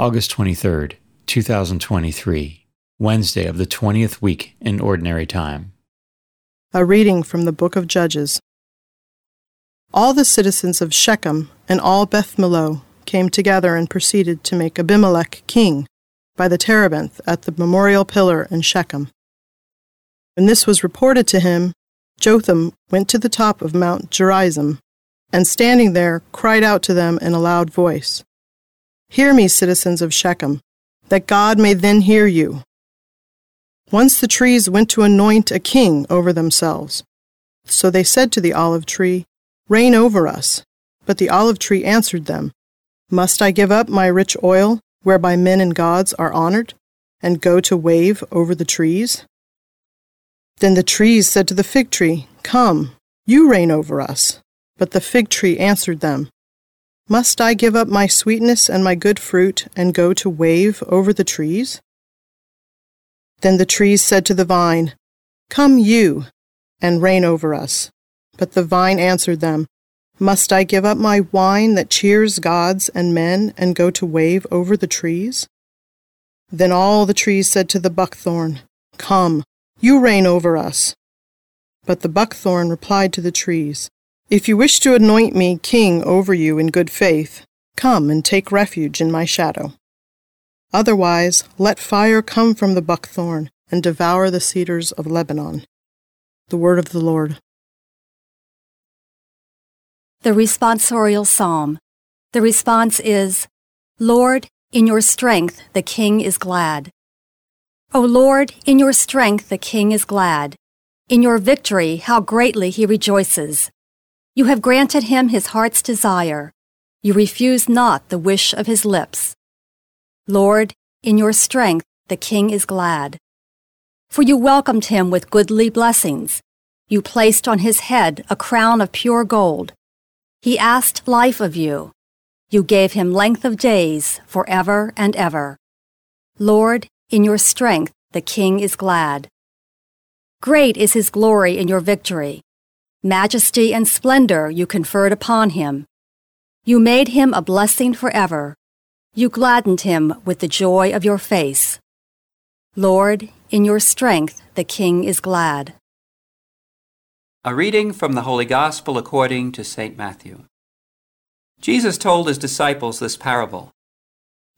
August 23rd, 2023, Wednesday of the 20th week in Ordinary Time. A reading from the book of Judges. All the citizens of Shechem and all Beth Millo came together and proceeded to make Abimelech king by the terebinth at the memorial pillar in Shechem. When this was reported to him, Jotham went to the top of Mount Gerizim, and standing there cried out to them in a loud voice. Hear me, citizens of Shechem, that God may then hear you. Once the trees went to anoint a king over themselves. So they said to the olive tree, Reign over us. But the olive tree answered them, Must I give up my rich oil, whereby men and gods are honored, and go to wave over the trees? Then the trees said to the fig tree, Come, you reign over us. But the fig tree answered them, must I give up my sweetness and my good fruit and go to wave over the trees? Then the trees said to the vine, Come you, and reign over us. But the vine answered them, Must I give up my wine that cheers gods and men and go to wave over the trees? Then all the trees said to the buckthorn, Come, you reign over us. But the buckthorn replied to the trees, if you wish to anoint me king over you in good faith, come and take refuge in my shadow. Otherwise, let fire come from the buckthorn and devour the cedars of Lebanon. The word of the Lord. The responsorial psalm. The response is, Lord, in your strength the king is glad. O Lord, in your strength the king is glad. In your victory, how greatly he rejoices. You have granted him his heart's desire. You refuse not the wish of his lips. Lord, in your strength the king is glad. For you welcomed him with goodly blessings. You placed on his head a crown of pure gold. He asked life of you. You gave him length of days forever and ever. Lord, in your strength the king is glad. Great is his glory in your victory. Majesty and splendor you conferred upon him. You made him a blessing forever. You gladdened him with the joy of your face. Lord, in your strength the king is glad. A reading from the Holy Gospel according to St. Matthew. Jesus told his disciples this parable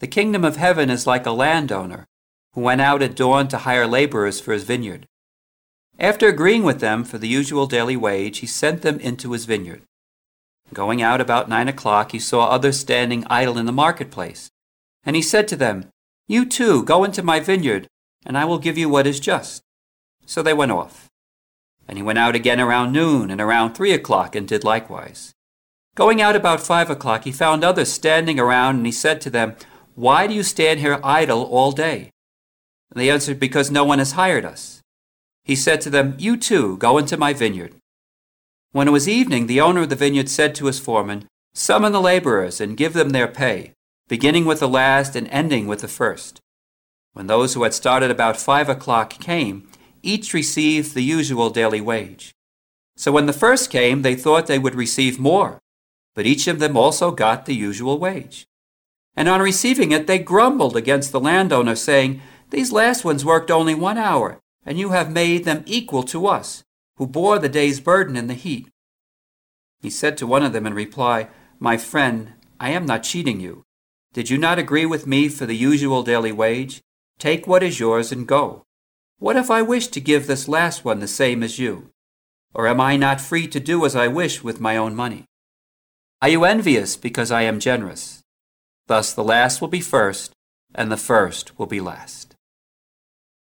The kingdom of heaven is like a landowner who went out at dawn to hire laborers for his vineyard. After agreeing with them for the usual daily wage, he sent them into his vineyard. Going out about nine o'clock, he saw others standing idle in the marketplace. And he said to them, You too, go into my vineyard, and I will give you what is just. So they went off. And he went out again around noon and around three o'clock and did likewise. Going out about five o'clock, he found others standing around, and he said to them, Why do you stand here idle all day? And they answered, Because no one has hired us. He said to them, You too, go into my vineyard. When it was evening, the owner of the vineyard said to his foreman, Summon the laborers and give them their pay, beginning with the last and ending with the first. When those who had started about five o'clock came, each received the usual daily wage. So when the first came, they thought they would receive more, but each of them also got the usual wage. And on receiving it, they grumbled against the landowner, saying, These last ones worked only one hour and you have made them equal to us, who bore the day's burden in the heat. He said to one of them in reply, My friend, I am not cheating you. Did you not agree with me for the usual daily wage? Take what is yours and go. What if I wish to give this last one the same as you? Or am I not free to do as I wish with my own money? Are you envious because I am generous? Thus the last will be first, and the first will be last.